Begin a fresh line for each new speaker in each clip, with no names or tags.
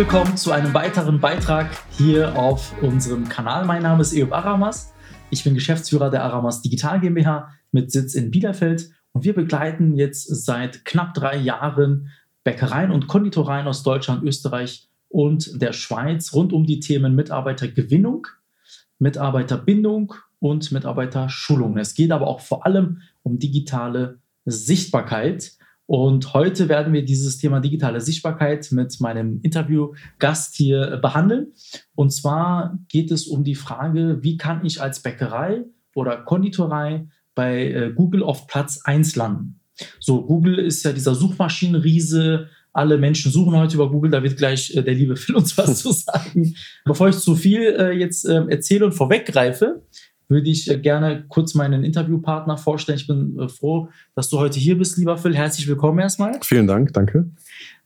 willkommen zu einem weiteren Beitrag hier auf unserem Kanal. Mein Name ist Eob Aramas. Ich bin Geschäftsführer der Aramas Digital GmbH mit Sitz in Bielefeld und wir begleiten jetzt seit knapp drei Jahren Bäckereien und Konditoreien aus Deutschland, Österreich und der Schweiz rund um die Themen Mitarbeitergewinnung, Mitarbeiterbindung und Mitarbeiterschulung. Es geht aber auch vor allem um digitale Sichtbarkeit. Und heute werden wir dieses Thema digitale Sichtbarkeit mit meinem Interviewgast hier behandeln. Und zwar geht es um die Frage, wie kann ich als Bäckerei oder Konditorei bei äh, Google auf Platz 1 landen? So, Google ist ja dieser Suchmaschinenriese. Alle Menschen suchen heute über Google, da wird gleich äh, der liebe Phil uns was zu sagen. Bevor ich zu viel äh, jetzt äh, erzähle und vorweggreife, würde ich gerne kurz meinen Interviewpartner vorstellen. Ich bin äh, froh, dass du heute hier bist, lieber Phil. Herzlich willkommen erstmal.
Vielen Dank, danke.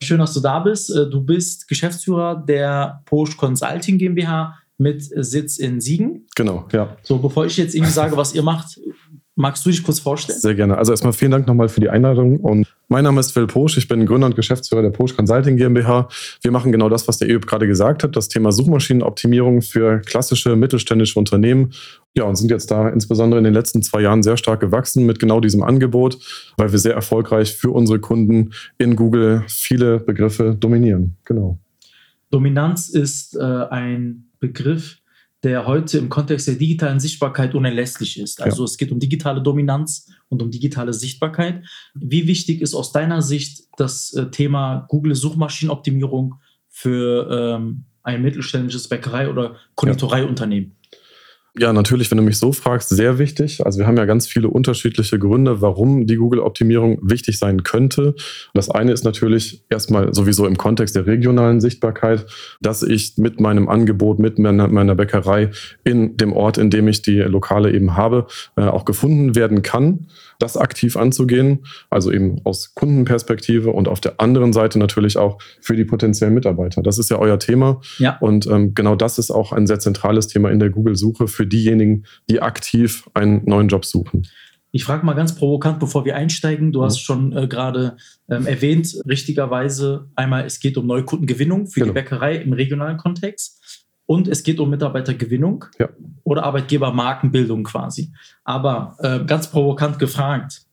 Schön, dass du da bist. Äh, du bist Geschäftsführer der Post Consulting GmbH mit Sitz in Siegen.
Genau, ja.
So, bevor ich jetzt irgendwie sage, was ihr macht, Magst du dich kurz vorstellen?
Sehr gerne. Also erstmal vielen Dank nochmal für die Einladung. Und mein Name ist Phil Posch. Ich bin Gründer und Geschäftsführer der Posch Consulting GmbH. Wir machen genau das, was der EUB gerade gesagt hat, das Thema Suchmaschinenoptimierung für klassische mittelständische Unternehmen. Ja, und sind jetzt da insbesondere in den letzten zwei Jahren sehr stark gewachsen mit genau diesem Angebot, weil wir sehr erfolgreich für unsere Kunden in Google viele Begriffe dominieren. Genau.
Dominanz ist äh, ein Begriff, der heute im Kontext der digitalen Sichtbarkeit unerlässlich ist. Also ja. es geht um digitale Dominanz und um digitale Sichtbarkeit. Wie wichtig ist aus deiner Sicht das äh, Thema Google Suchmaschinenoptimierung für ähm, ein mittelständisches Bäckerei- oder Konditoreiunternehmen?
Ja, natürlich, wenn du mich so fragst, sehr wichtig. Also wir haben ja ganz viele unterschiedliche Gründe, warum die Google-Optimierung wichtig sein könnte. Das eine ist natürlich erstmal sowieso im Kontext der regionalen Sichtbarkeit, dass ich mit meinem Angebot, mit meiner, meiner Bäckerei in dem Ort, in dem ich die Lokale eben habe, äh, auch gefunden werden kann das aktiv anzugehen, also eben aus Kundenperspektive und auf der anderen Seite natürlich auch für die potenziellen Mitarbeiter. Das ist ja euer Thema ja. und ähm, genau das ist auch ein sehr zentrales Thema in der Google-Suche für diejenigen, die aktiv einen neuen Job suchen.
Ich frage mal ganz provokant, bevor wir einsteigen. Du hast schon äh, gerade ähm, erwähnt, richtigerweise einmal, es geht um Neukundengewinnung für genau. die Bäckerei im regionalen Kontext und es geht um Mitarbeitergewinnung ja. oder Arbeitgebermarkenbildung quasi. Aber äh, ganz provokant gefragt,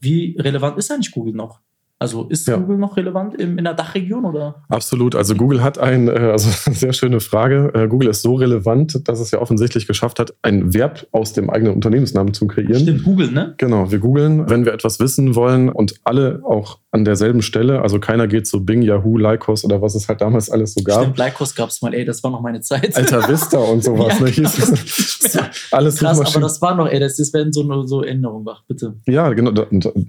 wie relevant ist eigentlich Google noch? Also ist ja. Google noch relevant in, in der Dachregion oder?
Absolut. Also Google hat ein, äh, also sehr schöne Frage. Äh, Google ist so relevant, dass es ja offensichtlich geschafft hat, ein Verb aus dem eigenen Unternehmensnamen zu kreieren.
Stimmt, Google, ne?
Genau. Wir googeln, wenn wir etwas wissen wollen und alle auch an derselben Stelle. Also keiner geht zu Bing, Yahoo, Lycos oder was es halt damals alles so gab.
Stimmt, Lycos gab es mal, ey, das war noch meine Zeit.
Alter Vista und sowas.
ja, ne? Hieß es. alles Krass, aber das war noch, ey, das, das werden so, so Änderungen, wach, bitte.
Ja, genau,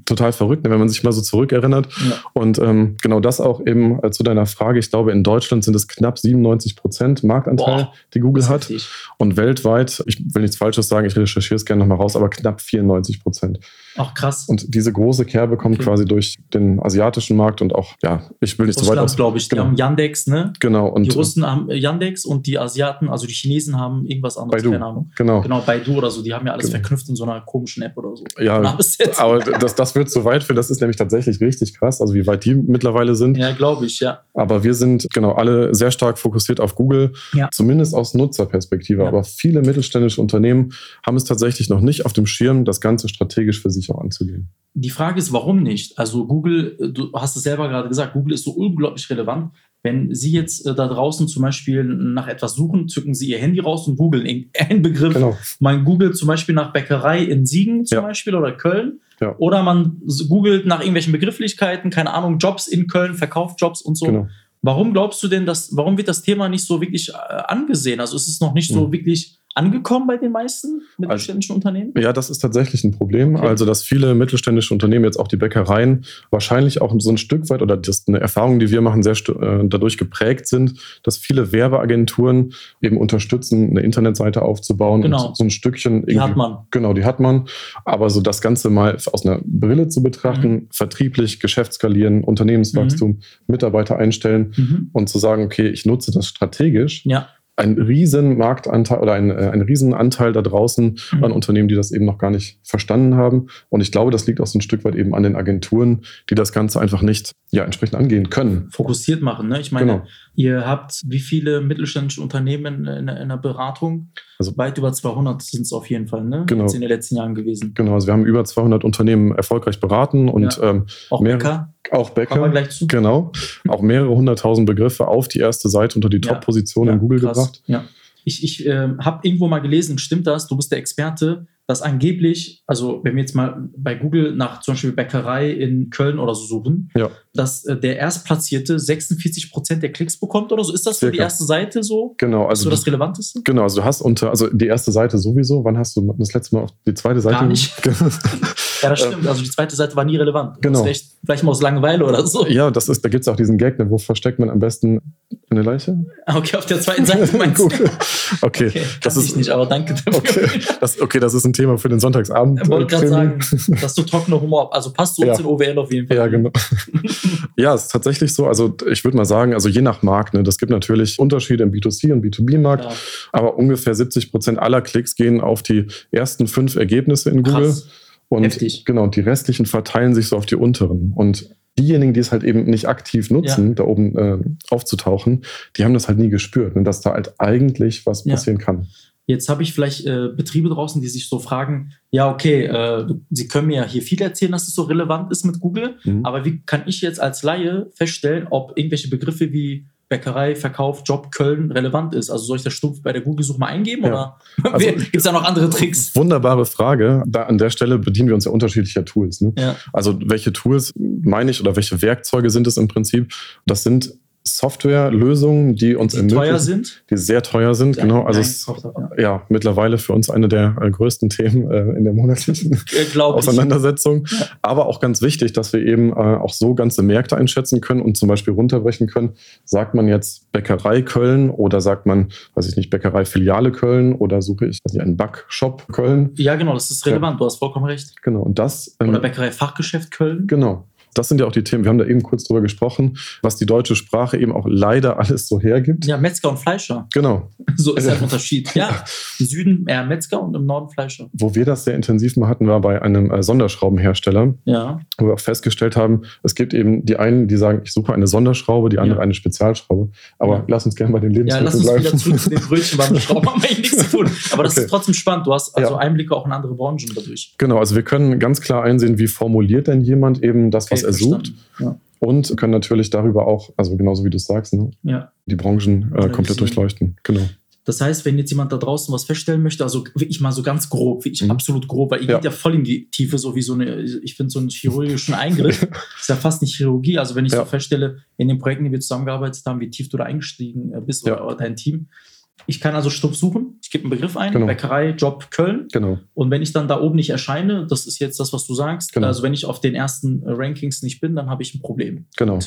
total verrückt, ne, wenn man sich mal so zurückerinnert. Ja. Und ähm, genau das auch eben äh, zu deiner Frage. Ich glaube, in Deutschland sind es knapp 97 Prozent Marktanteil, Boah, die Google hat. Richtig. Und weltweit, ich will nichts Falsches sagen, ich recherchiere es gerne nochmal raus, aber knapp 94 Prozent.
Ach krass.
Und diese große Kerbe kommt okay. quasi durch den asiatischen Markt und auch, ja, ich will nicht
Russland,
so weit aus.
glaube ich. Die genau. haben Yandex, ne?
Genau.
Und, die Russen haben Yandex und die Asiaten, also die Chinesen haben irgendwas anderes,
Baidu.
keine Ahnung.
Genau.
Genau, Baidu oder so, die haben ja alles genau. verknüpft in so einer komischen App oder so.
Ja, aber das, das wird zu weit für, das ist nämlich tatsächlich richtig krass, also wie weit die mittlerweile sind.
Ja, glaube ich, ja.
Aber wir sind genau alle sehr stark fokussiert auf Google, ja. zumindest aus Nutzerperspektive. Ja. Aber viele mittelständische Unternehmen haben es tatsächlich noch nicht auf dem Schirm, das Ganze strategisch für sich auch anzugehen
die Frage ist, warum nicht? Also Google, äh, du hast es selber gerade gesagt, Google ist so unglaublich relevant. Wenn Sie jetzt äh, da draußen zum Beispiel nach etwas suchen, zücken Sie Ihr Handy raus und googeln einen Begriff. Genau. Man googelt zum Beispiel nach Bäckerei in Siegen zum ja. Beispiel oder Köln. Ja. Oder man googelt nach irgendwelchen Begrifflichkeiten, keine Ahnung, Jobs in Köln, Verkaufsjobs und so. Genau. Warum glaubst du denn, dass, warum wird das Thema nicht so wirklich äh, angesehen? Also ist es noch nicht so mhm. wirklich angekommen bei den meisten mittelständischen also, Unternehmen?
Ja, das ist tatsächlich ein Problem. Okay. Also, dass viele mittelständische Unternehmen, jetzt auch die Bäckereien, wahrscheinlich auch so ein Stück weit oder das ist eine Erfahrung, die wir machen, sehr äh, dadurch geprägt sind, dass viele Werbeagenturen eben unterstützen, eine Internetseite aufzubauen.
Genau.
Und so ein Stückchen.
Die hat man.
Genau, die hat man. Aber so das Ganze mal aus einer Brille zu betrachten, mhm. vertrieblich, Geschäftsskalieren, Unternehmenswachstum, mhm. Mitarbeiter einstellen mhm. und zu sagen, okay, ich nutze das strategisch.
Ja
ein riesen Marktanteil oder ein, äh, ein riesen Anteil da draußen
Mhm.
an Unternehmen, die das eben noch gar nicht verstanden haben. Und ich glaube, das liegt auch so ein Stück weit eben an den Agenturen, die das Ganze einfach nicht ja, entsprechend angehen können.
Fokussiert machen. Ne? Ich meine,
Genau.
Ihr habt wie viele mittelständische Unternehmen in, in der Beratung?
Also-
weit über 200 sind es auf jeden Fall, ne?
Genau.
Jetzt in den letzten Jahren gewesen.
Genau, also wir haben über 200 Unternehmen erfolgreich beraten und ähm,
Auch
Mehrere-
Bäcker,
auch Bäcker,
gleich zu.
genau, auch mehrere hunderttausend Begriffe auf die erste Seite unter die
Ja.
Top-Position
Ja,
in Google
krass.
gebracht.
Ja. Ich, ich ähm, habe irgendwo mal gelesen, stimmt das? Du bist der Experte, dass angeblich, also wenn wir jetzt mal bei Google nach zum Beispiel Bäckerei in Köln oder so suchen,
Ja.
dass äh, der Erstplatzierte 46 Prozent der Klicks bekommt oder so. Ist das für die erste Seite so?
Genau,
Also
also
so das Relevanteste?
Genau, also du hast unter, also die erste Seite sowieso, wann hast du das letzte Mal auf die zweite Seite?
Gar nicht. Ja, das stimmt. Also die zweite Seite war nie relevant.
Genau.
Vielleicht, vielleicht mal aus Langeweile oder so.
ja, das ist, da gibt es auch diesen Gag, ne, wo versteckt man am besten eine Leiche?
Ah, Okay, auf der zweiten Seite meinst du?
Okay,
Okay,
das
das ich
ist
nicht, aber danke dafür.
okay. Das, okay, das ist ein Thema für den Sonntagsabend.
Ich wollte gerade
äh,
sagen,
Krimi.
dass du trockener Humor Also passt zu uns
Ja.
in OWL auf jeden Fall.
Ja, genau. ja, es ist tatsächlich so. Also ich würde mal sagen, also je nach Markt, ne, das gibt natürlich Unterschiede im B2C und B2B-Markt,
Ja,
aber ungefähr 70 Prozent aller Klicks gehen auf die ersten fünf Ergebnisse in Google.
krass.
Und
Heftig.
genau, die restlichen verteilen sich so auf die unteren. Und diejenigen, die es halt eben nicht aktiv nutzen, da oben äh, aufzutauchen, die haben das halt nie gespürt, ne, dass da halt eigentlich was
Ja.
passieren kann.
Jetzt habe ich vielleicht äh, Betriebe draußen, die sich so fragen, ja, okay, äh, sie können mir ja hier viel erzählen, dass es so relevant ist mit Google,
Mhm.
aber wie kann ich jetzt als Laie feststellen, ob irgendwelche Begriffe wie Bäckerei, Verkauf, Job, Köln relevant ist? Also soll ich das stumpf bei der Google-Suche mal eingeben
Ja.
oder
Also-
gibt es da noch andere Tricks?
Wunderbare Frage. Da an der Stelle bedienen wir uns ja unterschiedlicher Tools. Ne?
Ja,
Also welche Tools meine ich oder welche Werkzeuge sind es im Prinzip? Das sind Softwarelösungen, die uns
die
ermöglichen,
teuer sind.
die sehr teuer sind.
Ja,
genau, also es,
hab, ja.
ja mittlerweile für uns eine der äh, größten Themen äh, in der monatlichen
Äh.
Auseinandersetzung.
Ja.
Aber auch ganz wichtig, dass wir eben äh, auch so ganze Märkte einschätzen können und zum Beispiel runterbrechen können. Sagt man jetzt Bäckerei Köln oder sagt man, weiß ich nicht, Bäckerei Filiale Köln oder suche ich nicht, einen Backshop Köln?
Ja, genau, das ist relevant, du hast vollkommen recht.
Genau, und das ähm,
Oder Bäckerei Fachgeschäft Köln.
Genau. Das sind ja auch die Themen, wir haben da eben kurz drüber gesprochen, was die deutsche Sprache eben auch leider alles so hergibt.
Ja, Metzger und Fleischer.
Genau.
So ist der Unterschied. Ja, im Süden eher Metzger und im Norden Fleischer.
Wo wir das sehr intensiv mal hatten, war bei einem äh, Sonderschraubenhersteller,
Ja,
wo wir auch festgestellt haben, es gibt eben die einen, die sagen, ich suche eine Sonderschraube, die andere
Ja.
eine Spezialschraube. Aber
Ja.
lass uns gerne bei den
ja lass
Lebensmitteln
uns
bleiben.
wieder zurück zu den Brötchen, weil mit Schrauben haben wir nichts zu tun. Aber das
Okay.
ist trotzdem spannend. Du hast also
Ja.
Einblicke auch in andere Branchen dadurch.
Genau, also wir können ganz klar einsehen, wie formuliert denn jemand eben das, was
Okay,
er sucht.
Ja.
Und können natürlich darüber auch, also genauso wie du es sagst, ne,
ja.
die Branchen äh, komplett durchleuchten. Genau.
Das heißt, wenn jetzt jemand da draußen was feststellen möchte, also wirklich mal so ganz grob, wirklich
Mhm.
absolut grob, weil ihr
Ja.
geht ja voll in die Tiefe, so wie so eine, ich finde so einen chirurgischen Eingriff, ist ja fast nicht Chirurgie. Also wenn ich
Ja.
so feststelle, in den Projekten, die wir zusammengearbeitet haben, wie tief du da eingestiegen äh, bist
Ja.
oder dein Team. Ich kann also stumpf suchen, ich gebe einen Begriff ein,
Genau.
Bäckerei, Job, Köln.
Genau.
Und wenn ich dann da oben nicht erscheine, das ist jetzt das, was du sagst,
Genau.
also wenn ich auf den ersten äh, Rankings nicht bin, dann habe ich ein Problem.
Genau.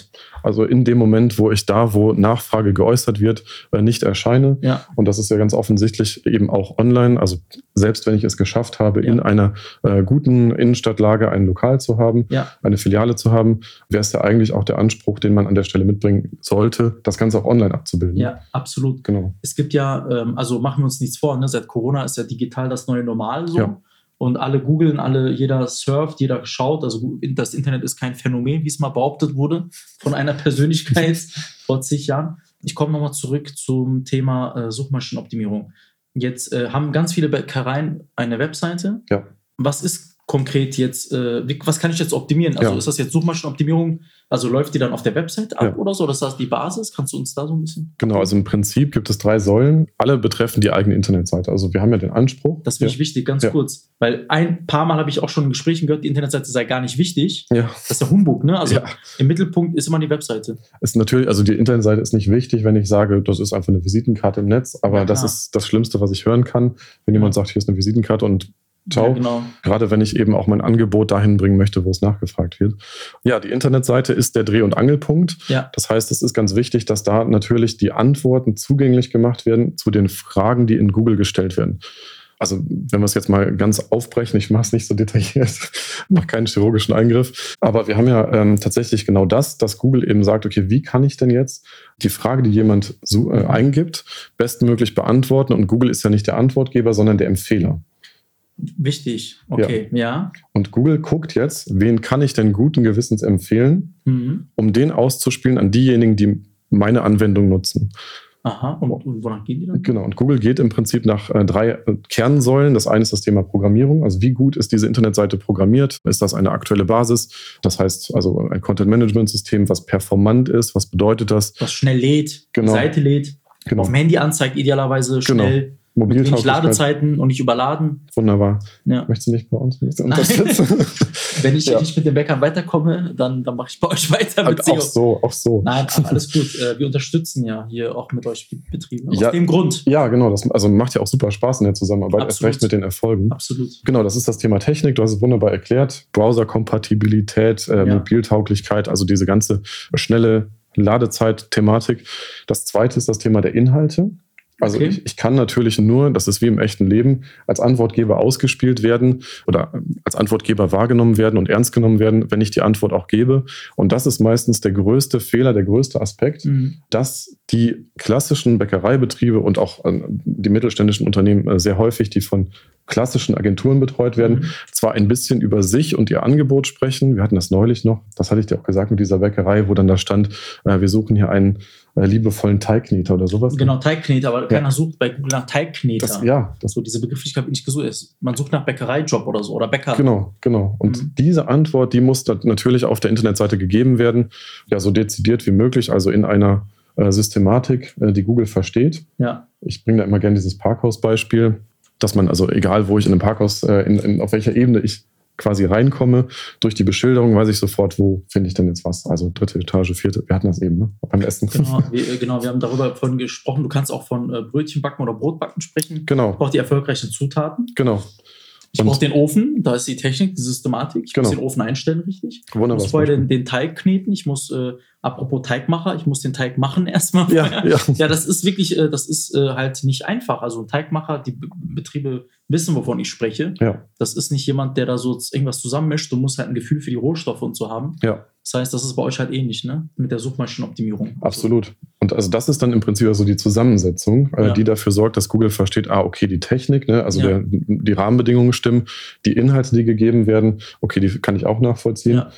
Also in dem Moment, wo ich da, wo Nachfrage geäußert wird, äh, nicht erscheine.
Ja,
Und das ist ja ganz offensichtlich eben auch online. Also selbst wenn ich es geschafft habe,
Ja.
in einer äh, guten Innenstadtlage ein Lokal zu haben,
ja,
eine Filiale zu haben, wäre es ja eigentlich auch der Anspruch, den man an der Stelle mitbringen sollte, das Ganze auch online abzubilden.
ja, absolut.
Genau.
es gibt ja, ähm, also machen wir uns nichts vor, ne? seit Corona ist ja digital das neue Normal so.
Ja.
Und alle googeln, alle, jeder surft, jeder schaut. Also das Internet ist kein Phänomen, wie es mal behauptet wurde von einer Persönlichkeit vor zig Jahren. Ich komme nochmal zurück zum Thema äh, Suchmaschinenoptimierung. Jetzt äh, haben ganz viele Bäckereien eine Webseite.
Ja.
Was ist konkret jetzt, äh, wie, was kann ich jetzt optimieren? Also
Ja.
ist das jetzt Suchmaschinenoptimierung? Also läuft die dann auf der Website ab
Ja.
oder so? Das ist das die Basis? Kannst du uns da so ein bisschen?
Genau, also im Prinzip gibt es drei Säulen. Alle betreffen die eigene Internetseite. Also wir haben ja den Anspruch.
Das finde
ja.
ich wichtig, ganz kurz. Weil ein paar Mal habe ich auch schon in Gesprächen gehört, die Internetseite sei gar nicht wichtig.
Ja,
Das ist der Humbug, ne? Also im Mittelpunkt ist immer die Webseite.
ist natürlich, also die Internetseite ist nicht wichtig, wenn ich sage, das ist einfach eine Visitenkarte im Netz, aber das ist das Schlimmste, was ich hören kann, wenn jemand sagt, hier ist eine Visitenkarte und ciao.
Ja, genau.
Gerade wenn ich eben auch mein Angebot dahin bringen möchte, wo es nachgefragt wird. Ja, die Internetseite ist der Dreh- und Angelpunkt.
Ja,
Das heißt, es ist ganz wichtig, dass da natürlich die Antworten zugänglich gemacht werden zu den Fragen, die in Google gestellt werden. Also wenn wir es jetzt mal ganz aufbrechen, ich mache es nicht so detailliert, mache keinen chirurgischen Eingriff, aber wir haben ja ähm, tatsächlich genau das, dass Google eben sagt, okay, wie kann ich denn jetzt die Frage, die jemand so, äh, eingibt, bestmöglich beantworten? Und Google ist ja nicht der Antwortgeber, sondern der Empfehler.
Wichtig, okay, ja. ja.
Und Google guckt jetzt, wen kann ich denn guten Gewissens empfehlen, mhm. um den auszuspielen an diejenigen, die meine Anwendung nutzen.
Aha, und wonach gehen die dann?
Genau, und Google geht im Prinzip nach äh, drei äh, Kernsäulen. Das eine ist das Thema Programmierung. Also wie gut ist diese Internetseite programmiert? Ist das eine aktuelle Basis? Das heißt also ein Content-Management-System, was performant ist. Was bedeutet das?
Was schnell lädt, genau. Seite lädt, genau. auf dem Handy anzeigt, idealerweise genau. schnell. Genau Mobiltauglichkeit. Ladezeiten und nicht überladen.
Wunderbar. Ja. Möchtest du nicht bei uns unterstützen?
Wenn ich ja. nicht mit den Bäckern weiterkomme, dann, dann mache ich bei euch weiter
mit Auch so, auch so.
Nein, alles gut. Äh, wir unterstützen ja hier auch mit euch Betrieben. Ja, Aus dem Grund.
Ja, genau. Das also macht ja auch super Spaß in der Zusammenarbeit, Absolut. erst recht mit den Erfolgen.
Absolut.
Genau, das ist das Thema Technik. Du hast es wunderbar erklärt. Browserkompatibilität, äh, ja. Mobiltauglichkeit, also diese ganze schnelle Ladezeit-Thematik. Das zweite ist das Thema der Inhalte. Also okay. ich, ich, kann natürlich nur, das ist wie im echten Leben, als Antwortgeber ausgespielt werden oder als Antwortgeber wahrgenommen werden und ernst genommen werden, wenn ich die Antwort auch gebe. Und das ist meistens der größte Fehler, der größte Aspekt, mhm. dass die klassischen Bäckereibetriebe und auch äh, die mittelständischen Unternehmen äh, sehr häufig, die von klassischen Agenturen betreut werden, mhm. zwar ein bisschen über sich und ihr Angebot sprechen. Wir hatten das neulich noch, das hatte ich dir auch gesagt mit dieser Bäckerei, wo dann da stand, äh, wir suchen hier einen äh, liebevollen Teigkneter oder sowas.
Genau, Teigkneter, aber ja. keiner sucht bei Google nach Teigkneter.
Das, ja.
Das so diese Begrifflichkeit nicht gesucht ist. Man sucht nach Bäckereijob oder so oder Bäcker.
Genau, genau. Und mhm. diese Antwort, die muss natürlich auf der Internetseite gegeben werden, ja, so dezidiert wie möglich, also in einer äh, Systematik, äh, die Google versteht.
Ja.
Ich bringe da immer gerne dieses Parkhaus-Beispiel, dass man also, egal wo ich in einem Parkhaus, äh, in, in, auf welcher Ebene ich quasi reinkomme, durch die Beschilderung weiß ich sofort, wo finde ich denn jetzt was. Also dritte Etage, vierte, wir hatten das eben, ne?
Beim Essen. Genau wir, äh, genau, wir haben darüber vorhin gesprochen. Du kannst auch von äh, Brötchen backen oder Brotbacken sprechen.
Genau.
Auch die erfolgreichen Zutaten.
Genau.
Ich brauche den Ofen, da ist die Technik, die Systematik. Ich genau. muss den Ofen einstellen, richtig.
Wunderbar.
Ich muss vorher den, den, Teig kneten. Ich muss, äh, apropos Teigmacher, ich muss den Teig machen erstmal.
Ja, ja.
ja, das ist wirklich, äh, das ist äh, halt nicht einfach. Also ein Teigmacher, die B Betriebe wissen, wovon ich spreche.
Ja.
Das ist nicht jemand, der da so irgendwas zusammenmischt. Du musst halt ein Gefühl für die Rohstoffe und so haben.
Ja.
Das heißt, das ist bei euch halt ähnlich, ne? Mit der Suchmaschinenoptimierung.
Absolut. Und also das ist dann im Prinzip also die Zusammensetzung, äh, ja. die dafür sorgt, dass Google versteht, ah, okay, die Technik, ne? also ja. der, die Rahmenbedingungen stimmen, die Inhalte, die gegeben werden, okay, die kann ich auch nachvollziehen. Ja.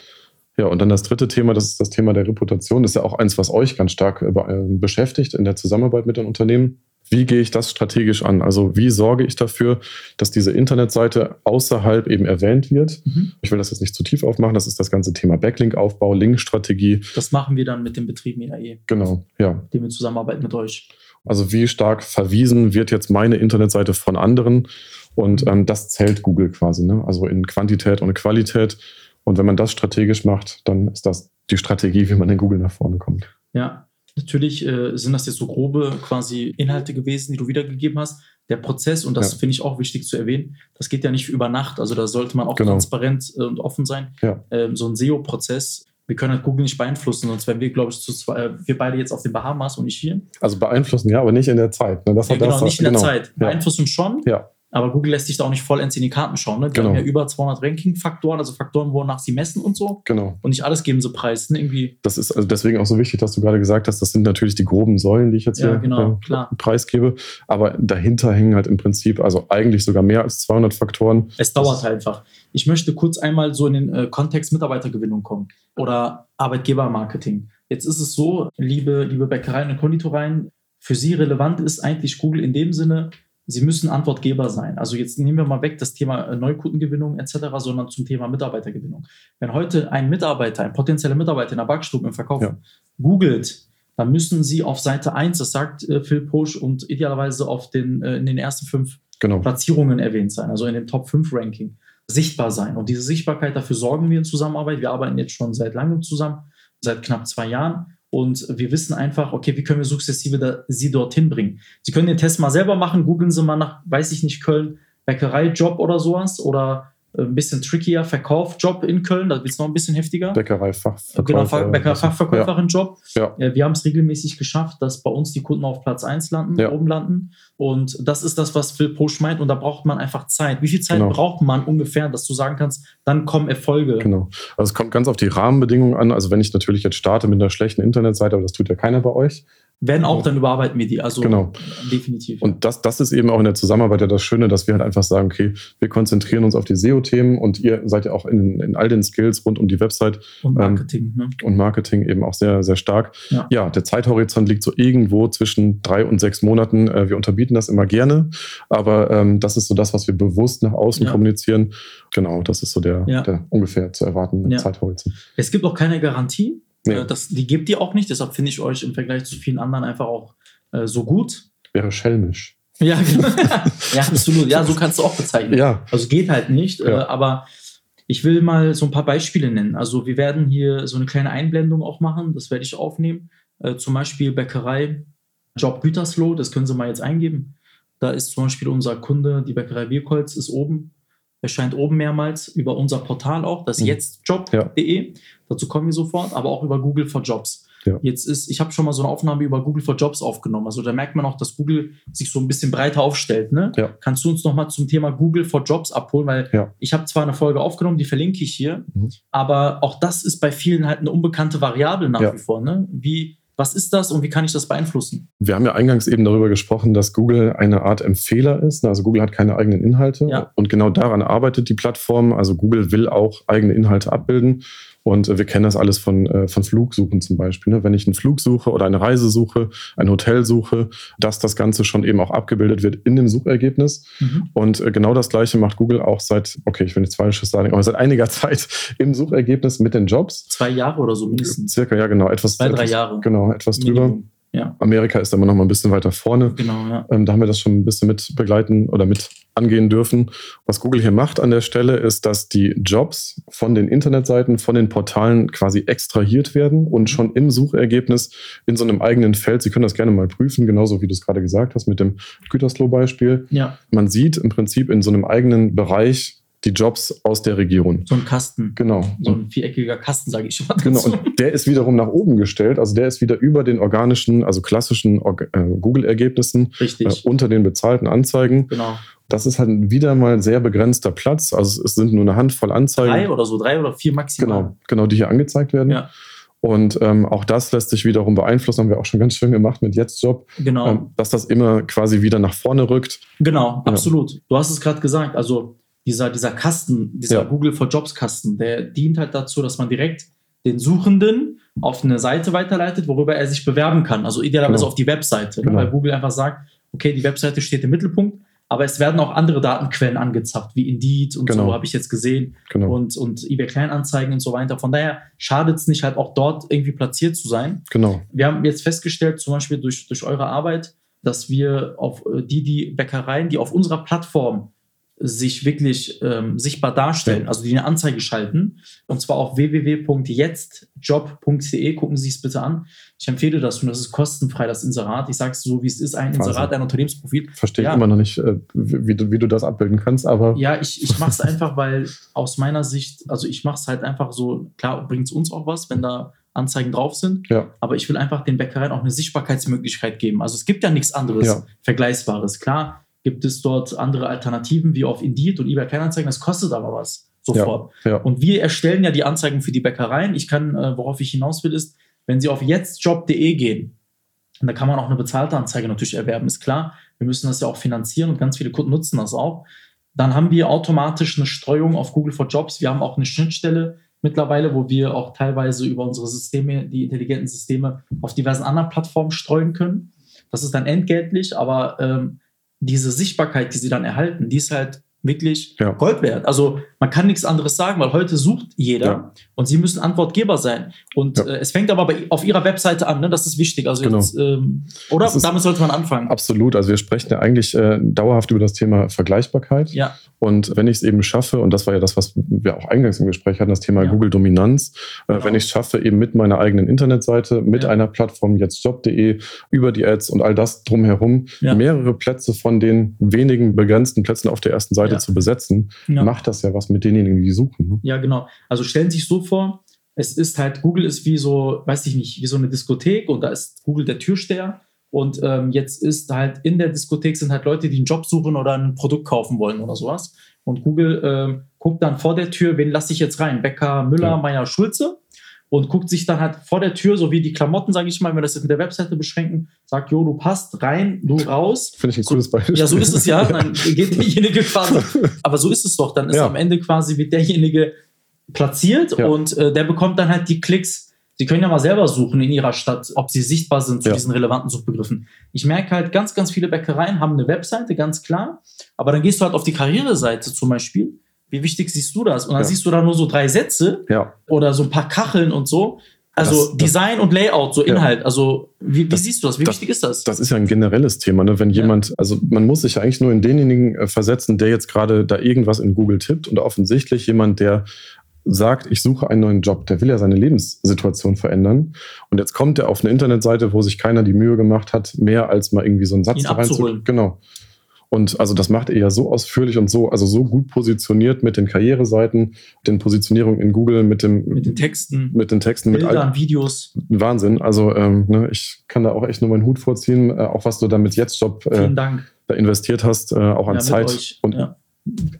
Ja, und dann das dritte Thema, das ist das Thema der Reputation. Das ist ja auch eins, was euch ganz stark äh, beschäftigt in der Zusammenarbeit mit den Unternehmen. Wie gehe ich das strategisch an? Also wie sorge ich dafür, dass diese Internetseite außerhalb eben erwähnt wird? Mhm. Ich will das jetzt nicht zu tief aufmachen. Das ist das ganze Thema Backlink-Aufbau, Linkstrategie.
Das machen wir dann mit den Betrieben IAE.
Genau, ja.
Die wir zusammenarbeiten mit euch.
Also wie stark verwiesen wird jetzt meine Internetseite von anderen? Und ähm, das zählt Google quasi. Ne? Also in Quantität und Qualität. Und wenn man das strategisch macht, dann ist das die Strategie, wie man in Google nach vorne kommt.
Ja, Natürlich äh, sind das jetzt so grobe quasi Inhalte gewesen, die du wiedergegeben hast. Der Prozess, und das ja. finde ich auch wichtig zu erwähnen, das geht ja nicht über Nacht. Also da sollte man auch genau. transparent äh, und offen sein.
Ja.
Ähm, so ein SEO-Prozess, wir können halt Google nicht beeinflussen, sonst wären wir, glaube ich, zu zwei, äh, wir beide jetzt auf den Bahamas und nicht hier.
Also beeinflussen, ja, aber nicht in der Zeit.
Ne? Das ja, genau, das, nicht in der genau. Zeit. Beeinflussen schon,
ja.
Aber Google lässt sich da auch nicht vollends in die Karten schauen. Ne? Die genau. haben ja über 200 Ranking-Faktoren, also Faktoren, wonach sie messen und so.
Genau.
Und nicht alles geben sie preis. Ne? Irgendwie.
Das ist also deswegen auch so wichtig, dass du gerade gesagt hast, das sind natürlich die groben Säulen, die ich jetzt
ja,
hier
genau,
äh, preisgebe. Aber dahinter hängen halt im Prinzip, also eigentlich sogar mehr als 200 Faktoren.
Es dauert halt einfach. Ich möchte kurz einmal so in den äh, Kontext Mitarbeitergewinnung kommen oder Arbeitgebermarketing. Jetzt ist es so, liebe, liebe Bäckereien und Konditoreien, für Sie relevant ist eigentlich Google in dem Sinne, Sie müssen Antwortgeber sein. Also jetzt nehmen wir mal weg das Thema äh, Neukundengewinnung etc., sondern zum Thema Mitarbeitergewinnung. Wenn heute ein Mitarbeiter, ein potenzieller Mitarbeiter in der Backstube im Verkauf ja. googelt, dann müssen Sie auf Seite 1, das sagt äh, Phil Posch, und idealerweise auf den, äh, in den ersten fünf
genau.
Platzierungen erwähnt sein, also in dem Top 5 Ranking sichtbar sein. Und diese Sichtbarkeit, dafür sorgen wir in Zusammenarbeit. Wir arbeiten jetzt schon seit langem zusammen, seit knapp zwei Jahren. Und wir wissen einfach, okay, wie können wir sukzessive da, sie dorthin bringen. Sie können den Test mal selber machen, googeln Sie mal nach, weiß ich nicht, Köln, Bäckereijob oder sowas oder ein bisschen trickier Verkaufjob in Köln, da wird es noch ein bisschen heftiger.
Bäckerei-Fachverkäufer.
Genau, Fach- Bäcker-Fachverkäuferin-Job.
Ja.
Äh, Wir haben es regelmäßig geschafft, dass bei uns die Kunden auf Platz 1 landen,
Ja.
oben landen. Und das ist das, was Phil Posch meint. Und da braucht man einfach Zeit. Wie viel Zeit
Genau.
braucht man ungefähr, dass du sagen kannst, dann kommen Erfolge?
Genau. Also es kommt ganz auf die Rahmenbedingungen an. Also wenn ich natürlich jetzt starte mit einer schlechten Internetseite, aber das tut ja keiner bei euch.
Wenn auch, dann überarbeiten wir die. Also
Genau.
definitiv.
Und das, das ist eben auch in der Zusammenarbeit ja das Schöne, dass wir halt einfach sagen, okay, wir konzentrieren uns auf die SEO-Themen und ihr seid ja auch in, in all den Skills rund um die Website
Und Marketing. ne?
und Marketing eben auch sehr, sehr stark.
Ja.
der Zeithorizont liegt so irgendwo zwischen drei und sechs Monaten. Äh, Wir unterbieten das immer gerne, aber ähm, das ist so das, was wir bewusst nach außen
Ja.
kommunizieren. Genau, das ist so der,
Ja.
der ungefähr zu erwartende
Ja.
Zeithorizont.
Es gibt auch keine Garantie.
Nee.
Äh, Das, die gibt ihr auch nicht. Deshalb finde ich euch im Vergleich zu vielen anderen einfach auch äh, so gut.
Wäre schelmisch.
Ja, genau. ja, absolut. Ja, so kannst du auch bezeichnen.
Ja,
Also geht halt nicht,
Ja.
äh, aber ich will mal so ein paar Beispiele nennen. Also wir werden hier so eine kleine Einblendung auch machen, das werde ich aufnehmen. Äh, zum Beispiel Bäckerei Job Gütersloh, das können Sie mal jetzt eingeben. Da ist zum Beispiel unser Kunde, die Bäckerei Wirkholz, ist oben. Erscheint oben mehrmals über unser Portal auch, das
Mhm.
jetztjob.de. Dazu kommen wir sofort, aber auch über Google for Jobs.
Ja.
Jetzt ist, ich habe schon mal so eine Aufnahme über Google for Jobs aufgenommen. Also da merkt man auch, dass Google sich so ein bisschen breiter aufstellt. Ne?
Ja.
Kannst du uns noch mal zum Thema Google for Jobs abholen? Weil
Ja.
ich habe zwar eine Folge aufgenommen, die verlinke ich hier,
Mhm.
aber auch das ist bei vielen halt eine unbekannte Variable nach
Ja.
wie vor. Ne? Wie, was ist das und wie kann ich das beeinflussen?
wir haben ja eingangs eben darüber gesprochen, dass Google eine Art Empfehler ist. Also Google hat keine eigenen Inhalte
Ja.
und genau daran arbeitet die Plattform. Also Google will auch eigene Inhalte abbilden. Und äh, wir kennen das alles von, äh, von Flugsuchen zum Beispiel. Ne? Wenn ich einen Flug suche oder eine Reise suche, ein Hotel suche, dass das Ganze schon eben auch abgebildet wird in dem Suchergebnis. Und äh, genau das Gleiche macht Google auch seit, okay, ich will nichts Falsches sagen, aber seit einiger Zeit im Suchergebnis mit den Jobs.
Zwei Jahre oder so mindestens.
Circa, ja, genau. Etwas,
Zwei, drei
etwas,
Jahre.
Genau, etwas drüber.
Minimum. Ja,
Amerika ist immer noch mal ein bisschen weiter vorne.
genau, ja.
Ähm, da haben wir das schon ein bisschen mit begleiten oder mit angehen dürfen. Was Google hier macht an der Stelle, ist, dass die Jobs von den Internetseiten, von den Portalen quasi extrahiert werden und schon im Suchergebnis in so einem eigenen Feld, Sie können das gerne mal prüfen, genauso wie du es gerade gesagt hast mit dem Gütersloh-Beispiel.
Ja,
Man sieht im Prinzip in so einem eigenen Bereich die Jobs aus der Region.
so ein Kasten.
Genau.
So ein viereckiger Kasten, sage ich schon mal.
Genau, und der ist wiederum nach oben gestellt. Also der ist wieder über den organischen, also klassischen äh, Google-Ergebnissen äh,
Richtig.
unter den bezahlten Anzeigen.
Genau.
Das ist halt wieder mal sehr begrenzter Platz. Also es sind nur eine Handvoll Anzeigen.
Drei oder so, drei oder vier maximal.
Genau, genau, die hier angezeigt werden.
Ja.
Und ähm, auch das lässt sich wiederum beeinflussen, haben wir auch schon ganz schön gemacht mit Jetzt-Job,
Genau.
ähm, dass das immer quasi wieder nach vorne rückt.
Genau,
Ja.
absolut. Du hast es gerade gesagt. Also dieser, dieser Kasten, dieser
Ja.
Google for Jobs Kasten, der dient halt dazu, dass man direkt den Suchenden auf eine Seite weiterleitet, worüber er sich bewerben kann. Also idealerweise
Genau.
auf die Webseite?
Genau.
weil Google einfach sagt, okay, die Webseite steht im Mittelpunkt, aber es werden auch andere Datenquellen angezapft, wie Indeed und
Genau.
so, habe ich jetzt gesehen,
Genau,
und, und eBay Kleinanzeigen und so weiter. Von daher schadet es nicht, halt auch dort irgendwie platziert zu sein
genau,
wir haben jetzt festgestellt, zum Beispiel durch, durch eure Arbeit, dass wir auf äh, die, die Bäckereien, die auf unserer Plattform sich wirklich ähm, sichtbar darstellen,
Ja.
also die eine Anzeige schalten, und zwar auf www.jetztjob.de, gucken Sie es bitte an. Ich empfehle das und das ist kostenfrei, das Inserat. Ich sage es so, wie es ist, ein
Wahnsinn.
Inserat, ein Unternehmensprofil.
verstehe
Ja.
ich immer noch nicht, äh, wie, wie, du, wie du das abbilden kannst, aber
Ja, ich, ich mache es einfach, weil aus meiner Sicht, also ich mache es halt einfach so, klar bringt es uns auch was, wenn da Anzeigen drauf sind,
ja,
aber ich will einfach den Bäckereien auch eine Sichtbarkeitsmöglichkeit geben. Also es gibt ja nichts anderes
Ja.
Vergleichbares. Klar gibt es dort andere Alternativen wie auf Indeed und eBay Kleinanzeigen, das kostet aber was sofort.
ja,
Und wir erstellen ja die Anzeigen für die Bäckereien. Ich kann, äh, worauf ich hinaus will, ist, wenn Sie auf jetztjob.de gehen, und da kann man auch eine bezahlte Anzeige natürlich erwerben, ist klar. Wir müssen das ja auch finanzieren und ganz viele Kunden nutzen das auch. Dann haben wir automatisch eine Streuung auf Google for Jobs. Wir haben auch eine Schnittstelle mittlerweile, wo wir auch teilweise über unsere Systeme, die intelligenten Systeme, auf diversen anderen Plattformen streuen können. Das ist dann entgeltlich, aber ähm, diese Sichtbarkeit, die sie dann erhalten, die ist halt wirklich
Ja.
Gold wert. Also man kann nichts anderes sagen, weil heute sucht jeder
Ja.
und sie müssen Antwortgeber sein. Und
Ja.
äh, es fängt aber bei, auf ihrer Webseite an, ne? das ist wichtig. Also
Genau.
jetzt, ähm, oder? Damit sollte man anfangen.
absolut. Also wir sprechen ja eigentlich äh, dauerhaft über das Thema Vergleichbarkeit.
Ja,
Und wenn ich es eben schaffe, und das war ja das, was wir auch eingangs im Gespräch hatten, das Thema
Ja.
Google-Dominanz, äh,
Genau.
wenn ich es schaffe, eben mit meiner eigenen Internetseite, mit
Ja.
einer Plattform jetztjob.de, über die Ads und all das drumherum,
Ja.
mehrere Plätze von den wenigen begrenzten Plätzen auf der ersten Seite zu besetzen, macht das ja was mit denjenigen, die suchen. Ne?
Ja, genau. Also stellen Sie sich so vor, es ist halt, Google ist wie so, weiß ich nicht, wie so eine Diskothek und da ist Google der Türsteher. Und ähm, jetzt ist halt in der Diskothek sind halt Leute, die einen Job suchen oder ein Produkt kaufen wollen oder sowas. Und Google ähm, guckt dann vor der Tür, wen lasse ich jetzt rein? Becker, Müller,
Ja.
Meier, Schulze. Und guckt sich dann halt vor der Tür, so wie die Klamotten, sage ich mal, wenn wir das jetzt mit der Webseite beschränken, sagt, jo, du passt rein, du raus.
Finde ich ein cooles Beispiel.
Ja, so ist es ja. Dann geht derjenige quasi. Aber so ist es doch. Dann ist
Ja.
am Ende quasi wird derjenige platziert
Ja.
und äh, der bekommt dann halt die Klicks. Sie können ja mal selber suchen in ihrer Stadt, ob sie sichtbar sind zu
Ja.
diesen relevanten Suchbegriffen. Ich merke halt, ganz, ganz viele Bäckereien haben eine Webseite, ganz klar. Aber dann gehst du halt auf die Karriereseite zum Beispiel. Wie wichtig siehst du das? Und dann
Ja.
siehst du da nur so drei Sätze
Ja,
oder so ein paar Kacheln und so. Also
Das- das-
Design und Layout, so
Ja.
Inhalt. Also wie, wie
Das-
siehst du das? Wie
das-
wichtig ist das?
das ist ja ein generelles Thema. Ne? Wenn
Ja.
jemand, also man muss sich ja eigentlich nur in denjenigen äh, versetzen, der jetzt gerade da irgendwas in Google tippt und offensichtlich jemand, der sagt, ich suche einen neuen Job, der will ja seine Lebenssituation verändern. Und jetzt kommt er auf eine Internetseite, wo sich keiner die Mühe gemacht hat, mehr als mal irgendwie so einen Satz
Ihn
da rein zu.
abzuholen.
Genau. Und also das macht er ja so ausführlich und so, also so gut positioniert mit den Karriereseiten, den Positionierungen in Google, mit dem,
mit den Texten,
mit den Texten, mit all,
Bildern, Videos.
Wahnsinn. Also ähm, ne, ich kann da auch echt nur meinen Hut vorziehen, äh, auch was du da mit Jetztjob äh, da investiert hast, äh, auch an
Ja,
Zeit
euch.
und
ja,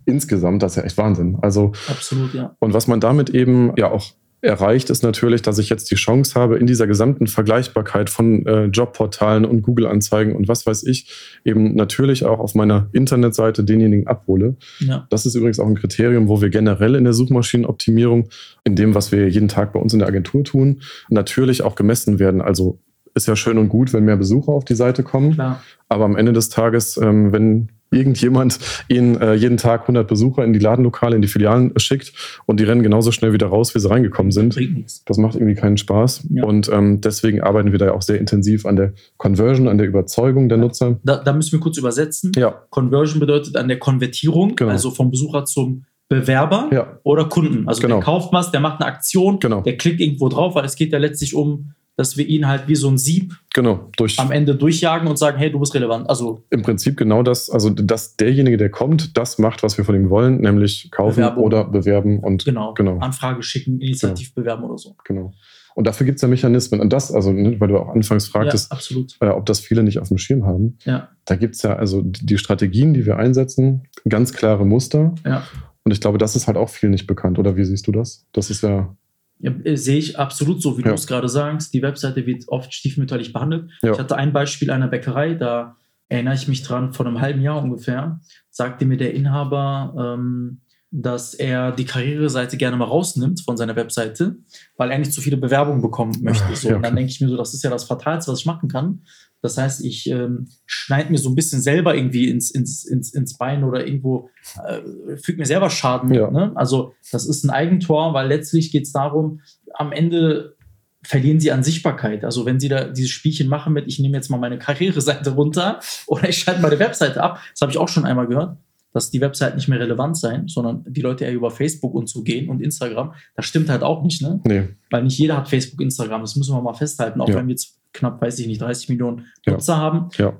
insgesamt, das ist ja echt Wahnsinn. Also
absolut, ja.
und was man damit eben ja auch erreicht, ist natürlich, dass ich jetzt die Chance habe, in dieser gesamten Vergleichbarkeit von äh, Jobportalen und Google-Anzeigen und was weiß ich, eben natürlich auch auf meiner Internetseite denjenigen abhole.
ja.
Das ist übrigens auch ein Kriterium, wo wir generell in der Suchmaschinenoptimierung, in dem, was wir jeden Tag bei uns in der Agentur tun, natürlich auch gemessen werden. Also ist ja schön und gut, wenn mehr Besucher auf die Seite kommen.
Klar.
Aber am Ende des Tages, ähm, wenn irgendjemand Ihnen äh, jeden Tag 100 Besucher in die Ladenlokale, in die Filialen schickt und die rennen genauso schnell wieder raus, wie sie reingekommen sind, das macht irgendwie keinen Spaß.
Ja.
Und ähm, deswegen arbeiten wir da auch sehr intensiv an der Conversion, an der Überzeugung der Nutzer.
Da, da müssen wir kurz übersetzen.
Ja,
Conversion bedeutet an der Konvertierung,
Genau.
also vom Besucher zum Bewerber
ja,
oder Kunden. Also
Genau.
der kauft was, der macht eine Aktion,
genau,
der klickt irgendwo drauf, weil es geht ja letztlich um, dass wir ihn halt wie so ein Sieb
genau. Durch
am Ende durchjagen und sagen, hey, du bist relevant. Also
im Prinzip genau das, also dass derjenige, der kommt, das macht, was wir von ihm wollen, nämlich kaufen
Bewerbung.
oder bewerben und
genau,
genau.
Anfrage schicken, Initiativ bewerben oder so.
genau. Und dafür gibt es ja Mechanismen. Und das, also, ne, weil du auch anfangs fragtest,
ja, absolut.
äh, ob das viele nicht auf dem Schirm haben.
Ja,
Da gibt es ja also die die Strategien, die wir einsetzen, ganz klare Muster.
ja.
Und ich glaube, das ist halt auch viel nicht bekannt. Oder wie siehst du das? Das ist ja,
Ja, äh, sehe ich absolut so, wie
Ja.
du es gerade sagst. Die Webseite wird oft stiefmütterlich behandelt.
Ja.
Ich hatte ein Beispiel einer Bäckerei, da erinnere ich mich dran, vor einem halben Jahr ungefähr, sagte mir der Inhaber, ähm, dass er die Karriereseite gerne mal rausnimmt von seiner Webseite, weil er nicht zu viele Bewerbungen bekommen möchte. So.
Ah, Ja,
Und dann denke ich mir so, das ist ja das Fatalste, was ich machen kann. Das heißt, ich ähm, schneide mir so ein bisschen selber irgendwie ins, ins, ins, ins Bein oder irgendwo, äh, fügt mir selber Schaden.
Ja.
Ne? Also das ist ein Eigentor, weil letztlich geht es darum, am Ende verlieren sie an Sichtbarkeit. Also wenn sie da dieses Spielchen machen mit, ich nehme jetzt mal meine Karriereseite runter oder ich schalte meine Webseite ab, das habe ich auch schon einmal gehört, dass die Webseiten nicht mehr relevant sein, sondern die Leute eher über Facebook und so gehen und Instagram. Das stimmt halt auch nicht, ne?
nee,
Weil nicht jeder hat Facebook, Instagram, das müssen wir mal festhalten, auch
Ja.
wenn wir jetzt knapp, weiß ich nicht, 30 Millionen
Ja.
Nutzer haben.
ja,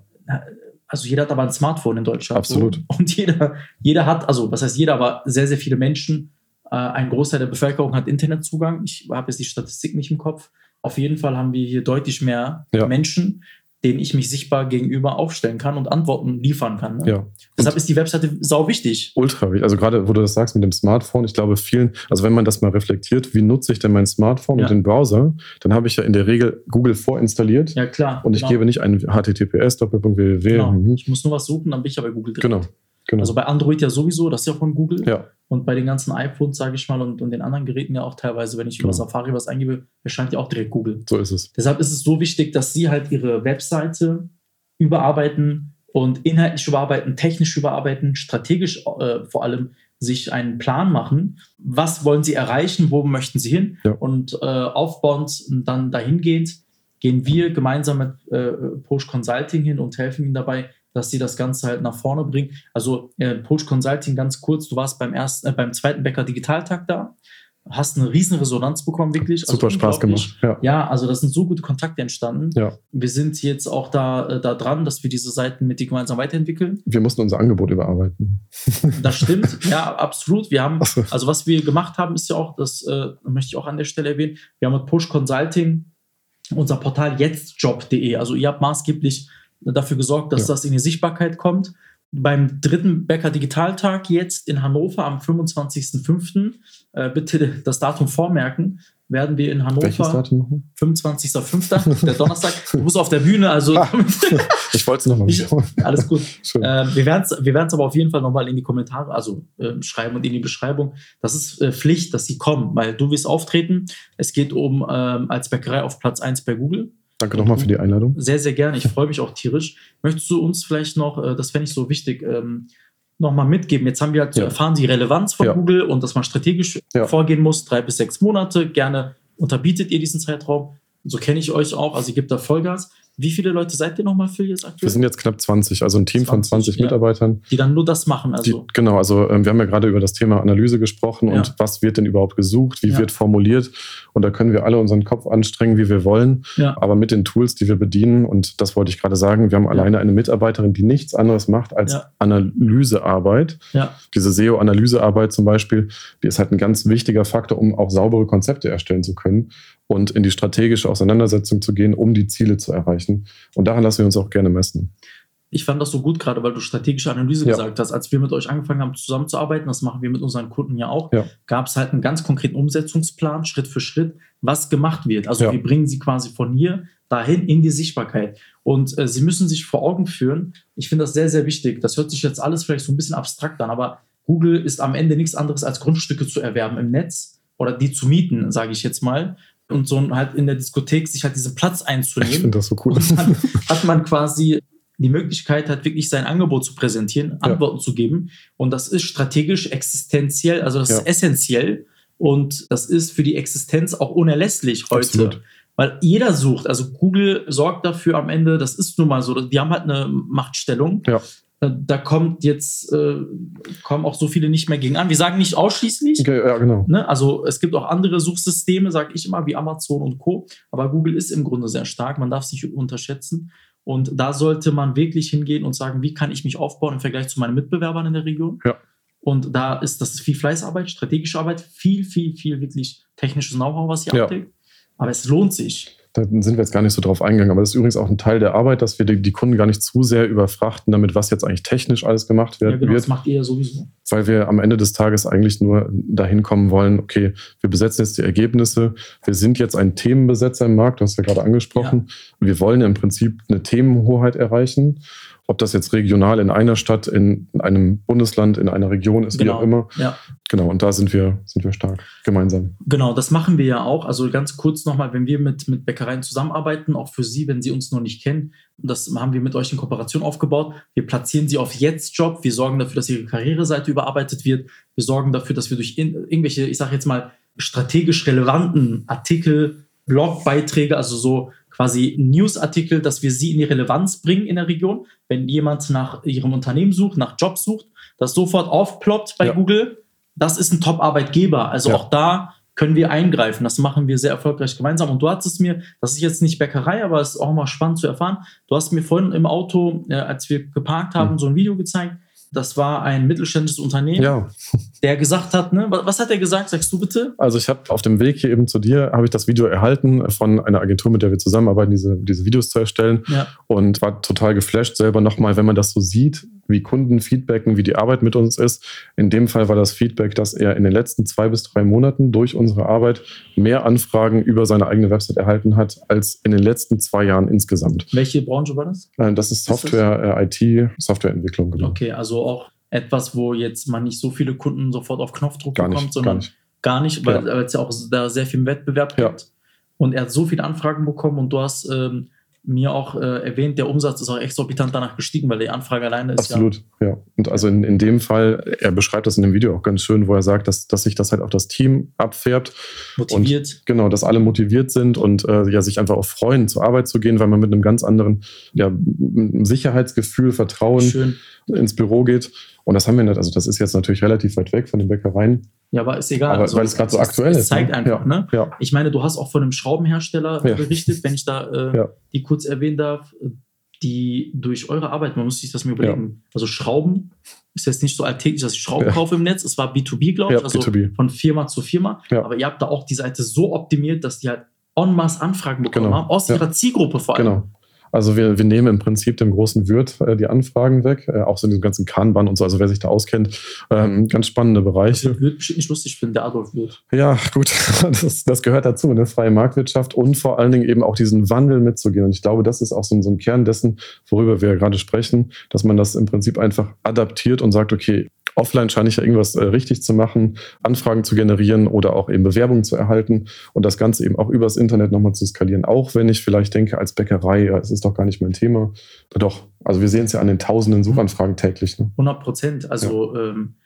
Also jeder hat aber ein Smartphone in Deutschland.
Absolut.
So. Und jeder, jeder hat, also was heißt jeder, aber sehr, sehr viele Menschen, äh, ein Großteil der Bevölkerung hat Internetzugang. Ich habe jetzt die Statistik nicht im Kopf. Auf jeden Fall haben wir hier deutlich mehr
Ja.
Menschen, denen ich mich sichtbar gegenüber aufstellen kann und Antworten liefern kann. Ne?
ja.
Deshalb ist die Webseite sau wichtig.
Ultra wichtig. Also gerade, wo du das sagst mit dem Smartphone, ich glaube vielen, also wenn man das mal reflektiert, wie nutze ich denn mein Smartphone
Ja.
und den Browser, dann habe ich ja in der Regel Google vorinstalliert
Ja, klar.
und ich
genau.
gebe nicht einen https www.
Genau.
Mhm.
Ich muss nur was suchen, dann bin ich ja bei Google drin.
Genau, genau.
Also bei Android ja sowieso, das ist ja von Google.
ja,
Und bei den ganzen iPhones, sage ich mal, und, und den anderen Geräten ja auch teilweise, wenn ich über
Genau.
Safari was eingebe, erscheint ja auch direkt Google.
so ist es.
Deshalb ist es so wichtig, dass Sie halt Ihre Webseite überarbeiten und inhaltlich überarbeiten, technisch überarbeiten, strategisch äh, vor allem sich einen Plan machen. Was wollen Sie erreichen? Wo möchten Sie hin?
Ja.
Und äh, aufbauend und dann dahingehend gehen wir gemeinsam mit äh, Posh Consulting hin und helfen Ihnen dabei, dass sie das Ganze halt nach vorne bringen. Also äh, Poach Consulting ganz kurz, du warst beim ersten, äh, beim zweiten Bäcker Digitaltag da, hast eine riesen Resonanz bekommen, wirklich. Also
Super Spaß gemacht.
Ja. ja. also das sind so gute Kontakte entstanden.
Ja.
Wir sind jetzt auch da, äh, da dran, dass wir diese Seiten mit dir gemeinsam weiterentwickeln.
Wir mussten unser Angebot überarbeiten.
Das stimmt, ja, absolut. Wir haben, also was wir gemacht haben, ist ja auch, das äh, möchte ich auch an der Stelle erwähnen, wir haben mit Push Consulting unser Portal jetztjob.de. Also ihr habt maßgeblich dafür gesorgt, dass ja. das in die Sichtbarkeit kommt. Beim dritten Bäcker Digitaltag jetzt in Hannover am 25.05. Äh, bitte das Datum vormerken werden wir in Hannover.
Welches Datum
25.05. der Donnerstag. Du musst auf der Bühne, also. Ah,
ich wollte es nochmal
wiederholen. Alles gut. Äh, wir werden es wir aber auf jeden Fall nochmal in die Kommentare, also äh, schreiben und in die Beschreibung. Das ist äh, Pflicht, dass sie kommen, weil du wirst auftreten. Es geht um ähm, als Bäckerei auf Platz 1 bei Google.
Danke nochmal für die Einladung.
Sehr, sehr gerne. Ich freue mich auch tierisch. Möchtest du uns vielleicht noch, äh, das fände ich so wichtig, ähm, nochmal mitgeben. Jetzt haben wir halt ja. erfahren die Relevanz von ja. Google und dass man strategisch ja. vorgehen muss, drei bis sechs Monate. Gerne unterbietet ihr diesen Zeitraum. So kenne ich euch auch, also ihr gebt da Vollgas. Wie viele Leute seid ihr nochmal für jetzt aktuell?
Wir sind jetzt knapp 20, also ein Team 20, von 20 ja. Mitarbeitern.
Die dann nur das machen. Also.
Die, genau, also ähm, wir haben ja gerade über das Thema Analyse gesprochen ja. und was wird denn überhaupt gesucht, wie ja. wird formuliert. Und da können wir alle unseren Kopf anstrengen, wie wir wollen. Aber mit den Tools, die wir bedienen, und das wollte ich gerade sagen, wir haben alleine eine Mitarbeiterin, die nichts anderes macht als Analysearbeit. Diese SEO-Analysearbeit zum Beispiel, die ist halt ein ganz wichtiger Faktor, um auch saubere Konzepte erstellen zu können und in die strategische Auseinandersetzung zu gehen, um die Ziele zu erreichen. Und daran lassen wir uns auch gerne messen.
Ich fand das so gut, gerade weil du strategische Analyse ja. gesagt hast. Als wir mit euch angefangen haben zusammenzuarbeiten, das machen wir mit unseren Kunden ja auch, ja. gab es halt einen ganz konkreten Umsetzungsplan, Schritt für Schritt, was gemacht wird. Also ja. wir bringen sie quasi von hier dahin in die Sichtbarkeit. Und äh, sie müssen sich vor Augen führen. Ich finde das sehr, sehr wichtig. Das hört sich jetzt alles vielleicht so ein bisschen abstrakt an, aber Google ist am Ende nichts anderes als Grundstücke zu erwerben im Netz oder die zu mieten, sage ich jetzt mal und so halt in der Diskothek sich halt diesen Platz einzunehmen. Ich
finde das so cool.
Und dann hat man quasi die Möglichkeit, halt wirklich sein Angebot zu präsentieren, Antworten ja. zu geben. Und das ist strategisch existenziell, also das ja. ist essentiell. Und das ist für die Existenz auch unerlässlich heute. Absolut. Weil jeder sucht, also Google sorgt dafür am Ende, das ist nun mal so, die haben halt eine Machtstellung.
Ja.
Äh, da kommt jetzt, äh, kommen auch so viele nicht mehr gegen an. Wir sagen nicht ausschließlich.
Okay, ja, genau.
Ne? Also es gibt auch andere Suchsysteme, sage ich immer, wie Amazon und Co. Aber Google ist im Grunde sehr stark. Man darf sich unterschätzen. Und da sollte man wirklich hingehen und sagen, wie kann ich mich aufbauen im Vergleich zu meinen Mitbewerbern in der Region?
Ja.
Und da ist das ist viel Fleißarbeit, strategische Arbeit, viel, viel, viel wirklich technisches Know-how, was ihr ja. abdeckt. Aber es lohnt sich.
Da sind wir jetzt gar nicht so drauf eingegangen, aber das ist übrigens auch ein Teil der Arbeit, dass wir die, die Kunden gar nicht zu sehr überfrachten damit, was jetzt eigentlich technisch alles gemacht wird. Ja,
genau,
wird,
das macht ihr ja sowieso.
Weil wir am Ende des Tages eigentlich nur dahin kommen wollen, okay, wir besetzen jetzt die Ergebnisse, wir sind jetzt ein Themenbesetzer im Markt, du hast ja gerade angesprochen. Ja. Wir wollen im Prinzip eine Themenhoheit erreichen ob das jetzt regional in einer Stadt, in einem Bundesland, in einer Region ist,
genau.
wie auch immer.
Ja.
Genau, und da sind wir, sind wir stark gemeinsam.
Genau, das machen wir ja auch. Also ganz kurz nochmal, wenn wir mit, mit Bäckereien zusammenarbeiten, auch für Sie, wenn Sie uns noch nicht kennen, das haben wir mit euch in Kooperation aufgebaut. Wir platzieren Sie auf Jetzt-Job. Wir sorgen dafür, dass Ihre Karriereseite überarbeitet wird. Wir sorgen dafür, dass wir durch in, irgendwelche, ich sage jetzt mal, strategisch relevanten Artikel, Blogbeiträge, also so quasi Newsartikel, dass wir sie in die Relevanz bringen in der Region. Wenn jemand nach ihrem Unternehmen sucht, nach Jobs sucht, das sofort aufploppt bei ja. Google. Das ist ein Top-Arbeitgeber. Also ja. auch da können wir eingreifen. Das machen wir sehr erfolgreich gemeinsam. Und du hattest mir, das ist jetzt nicht Bäckerei, aber es ist auch mal spannend zu erfahren. Du hast mir vorhin im Auto, äh, als wir geparkt haben, mhm. so ein Video gezeigt das war ein mittelständisches Unternehmen,
ja.
der gesagt hat, ne, was hat er gesagt, sagst du bitte?
Also ich habe auf dem Weg hier eben zu dir, habe ich das Video erhalten von einer Agentur, mit der wir zusammenarbeiten, diese, diese Videos zu erstellen
ja.
und war total geflasht selber nochmal, wenn man das so sieht, wie Kunden feedbacken, wie die Arbeit mit uns ist. In dem Fall war das Feedback, dass er in den letzten zwei bis drei Monaten durch unsere Arbeit mehr Anfragen über seine eigene Website erhalten hat als in den letzten zwei Jahren insgesamt.
Welche Branche war das?
Äh, das ist Software, ist? Äh, IT, Softwareentwicklung.
Genau. Okay, also auch etwas, wo jetzt man nicht so viele Kunden sofort auf Knopfdruck
gar
bekommt,
nicht,
sondern
gar nicht,
gar nicht weil ja. es ja auch da sehr viel Wettbewerb gibt.
Ja.
Und er hat so viele Anfragen bekommen und du hast ähm, mir auch äh, erwähnt, der Umsatz ist auch exorbitant danach gestiegen, weil die Anfrage alleine ist
Absolut, ja. ja. Und also in, in dem Fall, er beschreibt das in dem Video auch ganz schön, wo er sagt, dass, dass sich das halt auf das Team abfärbt.
Motiviert.
Und, genau, dass alle motiviert sind und äh, ja, sich einfach auch freuen, zur Arbeit zu gehen, weil man mit einem ganz anderen ja, Sicherheitsgefühl, Vertrauen schön. ins Büro geht. Und das haben wir nicht. Also, das ist jetzt natürlich relativ weit weg von den Bäckereien.
Ja, aber ist egal.
Aber, also, weil es gerade so aktuell ist.
Es zeigt
ne?
einfach,
ja.
ne?
Ja.
Ich meine, du hast auch von einem Schraubenhersteller ja. berichtet, wenn ich da äh, die kurz erwähnen darf, die durch eure Arbeit, man muss sich das mir überlegen. Also Schrauben ist jetzt nicht so alltäglich, dass ich Schrauben kaufe im Netz. Es war B2B, glaube ich, also B2B. von Firma zu Firma. Aber ihr habt da auch die Seite so optimiert, dass die halt en masse Anfragen bekommen
genau.
haben, aus ihrer Zielgruppe vor allem.
Genau. Also wir, wir nehmen im Prinzip dem großen Wirt äh, die Anfragen weg, äh, auch so in diesem ganzen Kanban und so, also wer sich da auskennt, ähm, ganz spannende Bereiche.
Das wird bestimmt nicht lustig finden, der Adolf Wirt.
Ja, gut, das, das gehört dazu, eine freie Marktwirtschaft und vor allen Dingen eben auch diesen Wandel mitzugehen. Und ich glaube, das ist auch so, so ein Kern dessen, worüber wir gerade sprechen, dass man das im Prinzip einfach adaptiert und sagt, okay, offline scheine ich ja irgendwas äh, richtig zu machen, Anfragen zu generieren oder auch eben Bewerbungen zu erhalten und das Ganze eben auch übers Internet nochmal zu skalieren. Auch wenn ich vielleicht denke, als Bäckerei, ja, es ist doch gar nicht mein Thema. Doch, also wir sehen es ja an den tausenden Suchanfragen täglich. Ne?
100 Prozent. Also ja. ähm,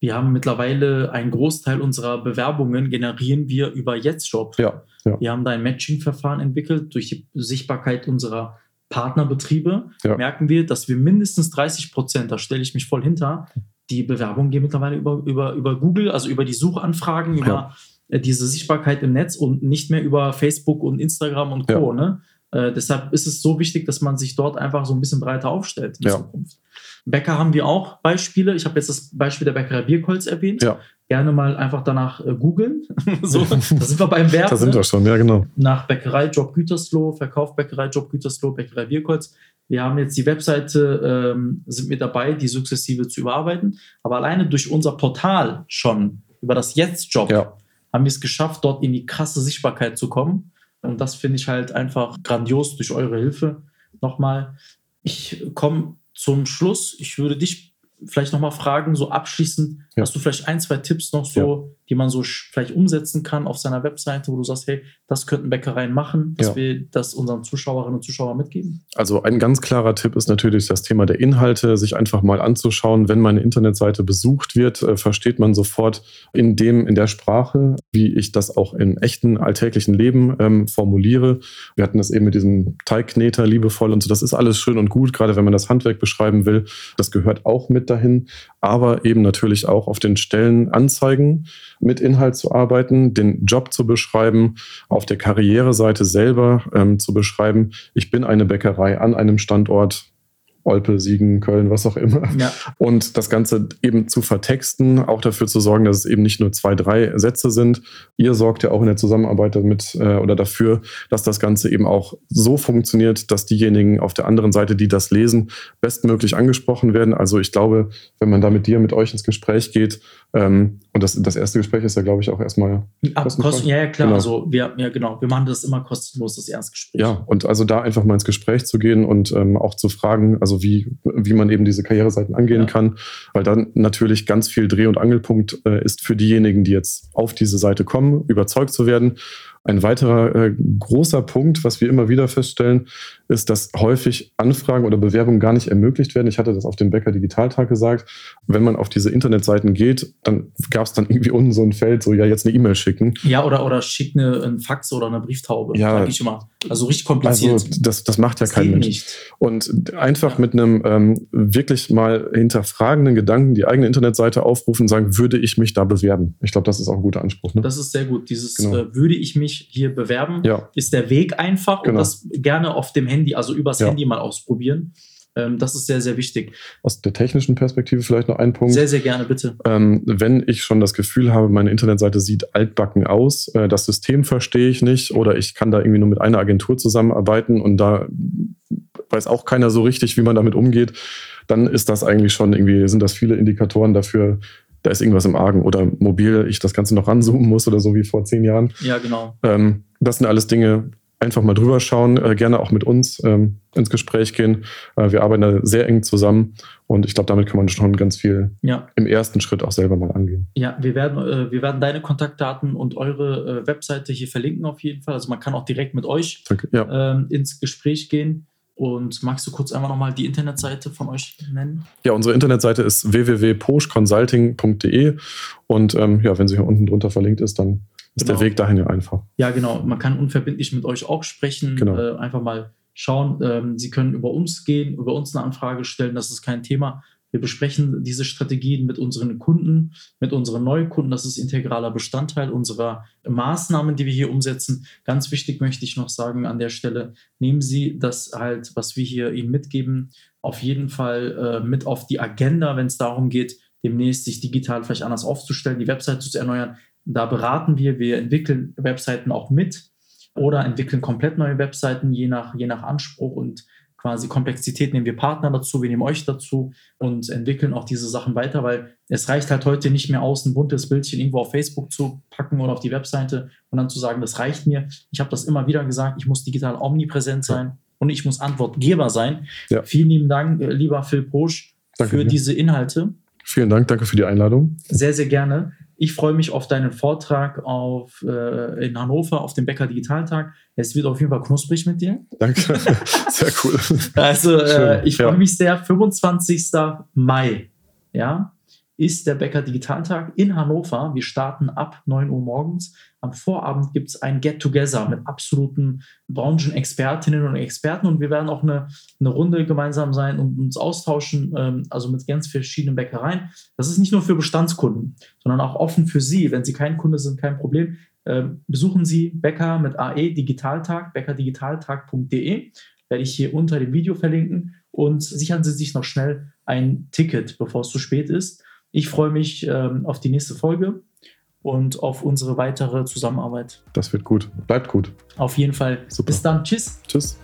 wir haben mittlerweile einen Großteil unserer Bewerbungen generieren wir über Jetztjob.
Ja, ja.
Wir haben da ein Matching-Verfahren entwickelt durch die Sichtbarkeit unserer Partnerbetriebe ja. merken wir, dass wir mindestens 30 Prozent, da stelle ich mich voll hinter, die Bewerbungen gehen mittlerweile über, über, über Google, also über die Suchanfragen, über ja. Äh, diese Sichtbarkeit im Netz und nicht mehr über Facebook und Instagram und Co. Ja. Ne? Äh, deshalb ist es so wichtig, dass man sich dort einfach so ein bisschen breiter aufstellt in ja. Zukunft. Bäcker haben wir auch Beispiele. Ich habe jetzt das Beispiel der Bäckerei Bierkolz erwähnt.
Ja.
Gerne mal einfach danach äh, googeln. so, da sind wir beim Verb.
da sind wir schon, ja, genau.
Nach Bäckerei Job Gütersloh, Verkauf Bäckerei Job Gütersloh, Bäckerei Bierkolz. Wir haben jetzt die Webseite, ähm, sind wir dabei, die sukzessive zu überarbeiten. Aber alleine durch unser Portal schon, über das Jetzt-Job,
ja.
haben wir es geschafft, dort in die krasse Sichtbarkeit zu kommen. Und das finde ich halt einfach grandios durch eure Hilfe. Nochmal, ich komme zum Schluss. Ich würde dich vielleicht nochmal fragen, so abschließend, ja. hast du vielleicht ein, zwei Tipps noch so. Die man so vielleicht umsetzen kann auf seiner Webseite, wo du sagst, hey, das könnten Bäckereien machen, dass ja. wir das unseren Zuschauerinnen und Zuschauern mitgeben?
Also ein ganz klarer Tipp ist natürlich das Thema der Inhalte, sich einfach mal anzuschauen. Wenn meine Internetseite besucht wird, äh, versteht man sofort in dem, in der Sprache, wie ich das auch im echten alltäglichen Leben ähm, formuliere. Wir hatten das eben mit diesem Teigkneter liebevoll und so. Das ist alles schön und gut, gerade wenn man das Handwerk beschreiben will. Das gehört auch mit dahin, aber eben natürlich auch auf den Stellen anzeigen, mit Inhalt zu arbeiten, den Job zu beschreiben, auf der Karriereseite selber ähm, zu beschreiben, ich bin eine Bäckerei an einem Standort, Olpe, Siegen, Köln, was auch immer.
Ja.
Und das Ganze eben zu vertexten, auch dafür zu sorgen, dass es eben nicht nur zwei, drei Sätze sind. Ihr sorgt ja auch in der Zusammenarbeit damit äh, oder dafür, dass das Ganze eben auch so funktioniert, dass diejenigen auf der anderen Seite, die das lesen, bestmöglich angesprochen werden. Also ich glaube, wenn man da mit dir, mit euch ins Gespräch geht, ähm, und das, das erste Gespräch ist ja, glaube ich, auch erstmal
kostenlos. Ja, ja, klar. Genau. Also wir, ja, genau. Wir machen das immer kostenlos, das Erstgespräch.
Ja, und also da einfach mal ins Gespräch zu gehen und ähm, auch zu fragen, also wie, wie man eben diese Karriereseiten angehen ja. kann, weil dann natürlich ganz viel Dreh- und Angelpunkt äh, ist für diejenigen, die jetzt auf diese Seite kommen, überzeugt zu werden ein weiterer äh, großer Punkt, was wir immer wieder feststellen, ist, dass häufig Anfragen oder Bewerbungen gar nicht ermöglicht werden. Ich hatte das auf dem Bäcker Digitaltag gesagt. Wenn man auf diese Internetseiten geht, dann gab es dann irgendwie unten so ein Feld, so ja, jetzt eine E-Mail schicken.
Ja, oder, oder schick eine, ein Fax oder eine Brieftaube,
ja,
sag ich immer. Also richtig kompliziert. Also
das, das macht ja
das
kein Mensch.
Nicht.
Und einfach ja. mit einem ähm, wirklich mal hinterfragenden Gedanken die eigene Internetseite aufrufen und sagen, würde ich mich da bewerben? Ich glaube, das ist auch ein guter Anspruch. Ne?
Das ist sehr gut. Dieses genau. äh, würde ich mich hier bewerben,
ja.
ist der Weg einfach
genau.
und das gerne auf dem Handy, also übers
Ja.
Handy mal ausprobieren. Ähm, das ist sehr, sehr wichtig.
Aus der technischen Perspektive vielleicht noch ein Punkt.
Sehr, sehr gerne, bitte.
Ähm, wenn ich schon das Gefühl habe, meine Internetseite sieht altbacken aus, äh, das System verstehe ich nicht oder ich kann da irgendwie nur mit einer Agentur zusammenarbeiten und da weiß auch keiner so richtig, wie man damit umgeht, dann ist das eigentlich schon irgendwie, sind das viele Indikatoren dafür, da ist irgendwas im Argen oder mobil ich das Ganze noch ranzoomen muss oder so wie vor zehn Jahren.
Ja, genau.
Ähm, das sind alles Dinge, einfach mal drüber schauen, äh, gerne auch mit uns ähm, ins Gespräch gehen. Äh, wir arbeiten da sehr eng zusammen und ich glaube, damit kann man schon ganz viel
Ja,
im ersten Schritt auch selber mal angehen.
ja wir, werden, äh, wir werden deine Kontaktdaten und eure äh, Webseite hier verlinken auf jeden Fall. Also man kann auch direkt mit euch.
Ja.
ähm, ins Gespräch gehen. Und magst du kurz einfach nochmal die Internetseite von euch nennen?
ja, unsere Internetseite ist www.poschconsulting.de und ähm, ja, wenn sie hier unten drunter verlinkt ist, dann ist
Genau.
der Weg dahin ja einfach.
Ja, genau. Man kann unverbindlich mit euch auch sprechen.
Genau.
Äh, einfach mal schauen. Ähm, Sie können über uns gehen, über uns eine Anfrage stellen. Das ist kein Thema. Wir besprechen diese Strategien mit unseren Kunden, mit unseren Neukunden. Das ist integraler Bestandteil unserer Maßnahmen, die wir hier umsetzen. Ganz wichtig möchte ich noch sagen an der Stelle, nehmen Sie das halt, was wir hier Ihnen mitgeben, auf jeden Fall äh, mit auf die Agenda, wenn es darum geht, demnächst sich digital vielleicht anders aufzustellen, die Webseite zu erneuern. Da beraten wir, wir entwickeln Webseiten auch mit oder entwickeln komplett neue Webseiten, je nach, je nach Anspruch und quasi Komplexität nehmen wir Partner dazu, wir nehmen euch dazu und entwickeln auch diese Sachen weiter, weil es reicht halt heute nicht mehr aus, ein buntes Bildchen irgendwo auf Facebook zu packen oder auf die Webseite und dann zu sagen, das reicht mir. Ich habe das immer wieder gesagt, ich muss digital omnipräsent sein und ich muss Antwortgeber sein.
Ja.
Vielen lieben Dank, äh, lieber Phil Posch,
Danke
für
dir.
diese Inhalte.
Vielen Dank, danke für die Einladung.
Sehr, sehr gerne. Ich freue mich auf deinen Vortrag auf, äh, in Hannover auf dem Bäcker Digitaltag. Es wird auf jeden Fall knusprig mit dir.
Danke. Sehr cool.
Also äh, ich freue
ja.
mich sehr. 25. Mai, ja, ist der Bäcker Digitaltag in Hannover. Wir starten ab 9 Uhr morgens. Am Vorabend gibt es ein Get-Together mit absoluten Branchenexpertinnen und Experten und wir werden auch eine, eine Runde gemeinsam sein und uns austauschen, ähm, also mit ganz verschiedenen Bäckereien. Das ist nicht nur für Bestandskunden, sondern auch offen für Sie. Wenn Sie kein Kunde sind, kein Problem. Ähm, besuchen Sie Bäcker mit AE Digitaltag, bäckerdigitaltag.de werde ich hier unter dem Video verlinken und sichern Sie sich noch schnell ein Ticket, bevor es zu spät ist. Ich freue mich ähm, auf die nächste Folge und auf unsere weitere Zusammenarbeit.
Das wird gut. Bleibt gut.
Auf jeden Fall.
Super.
Bis dann. Tschüss.
Tschüss.